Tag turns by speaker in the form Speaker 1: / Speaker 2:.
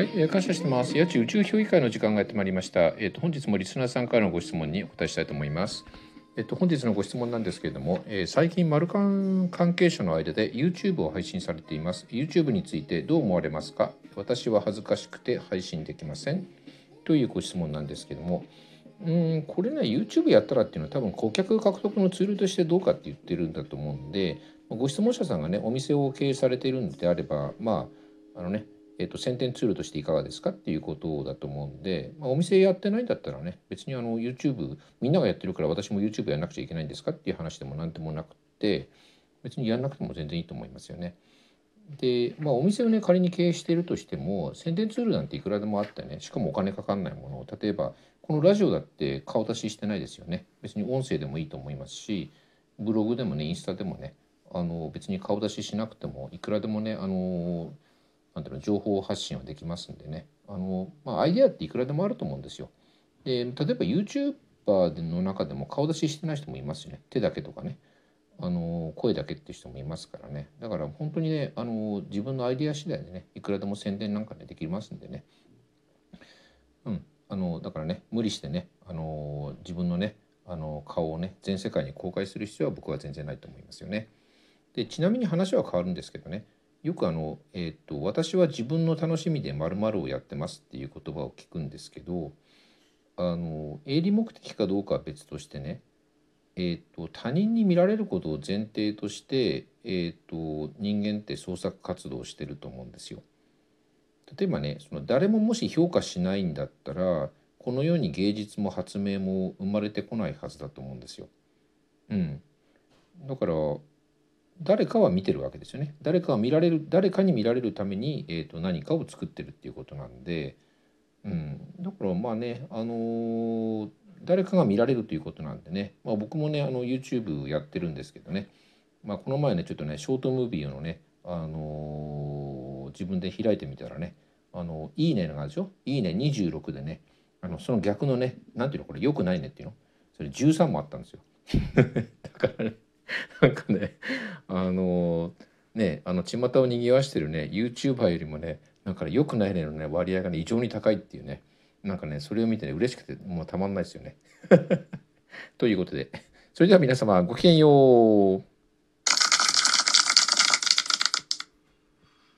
Speaker 1: はい、えー感謝してます。八千宇宙評議会の時間がやってまいりました。えっ、と本日もリスナーさんからのご質問にお答えしたいと思います。えっ、と本日のご質問なんですけれども、え最近マルカン関係者の間で YouTube を配信されています。YouTube についてどう思われますか？私は恥ずかしくて配信できません。というご質問なんですけども、うんこれね YouTube やったらっていうのは多分顧客獲得のツールとしてどうかって言ってるんだと思うんでご質問者さんがねお店を経営されているんであればまああのねえっと宣伝ツールとしていかがですかっていうことだと思うんで、まあ、お店やってないんだったらね別にあの YouTube みんながやってるから私も YouTube やらなくちゃいけないんですかっていう話でも何でもなくて別にやらなくても全然いいと思いますよね。で、まあ、お店をね仮に経営しているとしても宣伝ツールなんていくらでもあってねしかもお金かかんないものを例えばこのラジオだって顔出ししてないですよね別に音声でもいいと思いますしブログでもねインスタでもねあの別に顔出ししなくてもいくらでもねあのなんていうの情報発信はできますんでね。あの、まあ、アイデアっていくらでもあると思うんですよ。で例えば YouTuber の中でも顔出ししてない人もいますよね。手だけとかね。あの声だけっていう人もいますからね。だから本当にねあの自分のアイデア次第でねいくらでも宣伝なんかねできますんでね。うん。あのだからね無理してねあの自分のねあの顔をね全世界に公開する必要は僕は全然ないと思いますよね。でちなみに話は変わるんですけどね。よくあの、えーと「私は自分の楽しみで〇〇をやってます」っていう言葉を聞くんですけどあの営利目的かどうかは別としてねえー、と他人に見られることを前提として、えー、と人間って創作活動をしてると思うんですよ。例えばねその誰ももし評価しないんだったらこの世に芸術も発明も生まれてこないはずだと思うんですよ。うん、だから誰かは見てるわけですよね。誰かは見られる誰かに見られるために、えー、と何かを作ってるっていうことなんで、うん、だからまあねあのー誰かが見られるということなんでね、まあ、僕もねあの YouTube やってるんですけどね、まあ、この前ねちょっとねショートムービーのね、あのー自分で開いてみたらね「あのいいね」があるでしょ「いいね26」でね。あのその逆のねなんていうの？これよくないねっていうの？それ13もあったんですよ。だからねなんかねの巷を賑わしてるね YouTuber よりもねなんかね良くないねのね割合がね異常に高いっていうねなんかねそれを見てね嬉しくてもうたまんないですよね。ということでそれでは皆様ごきげんよう。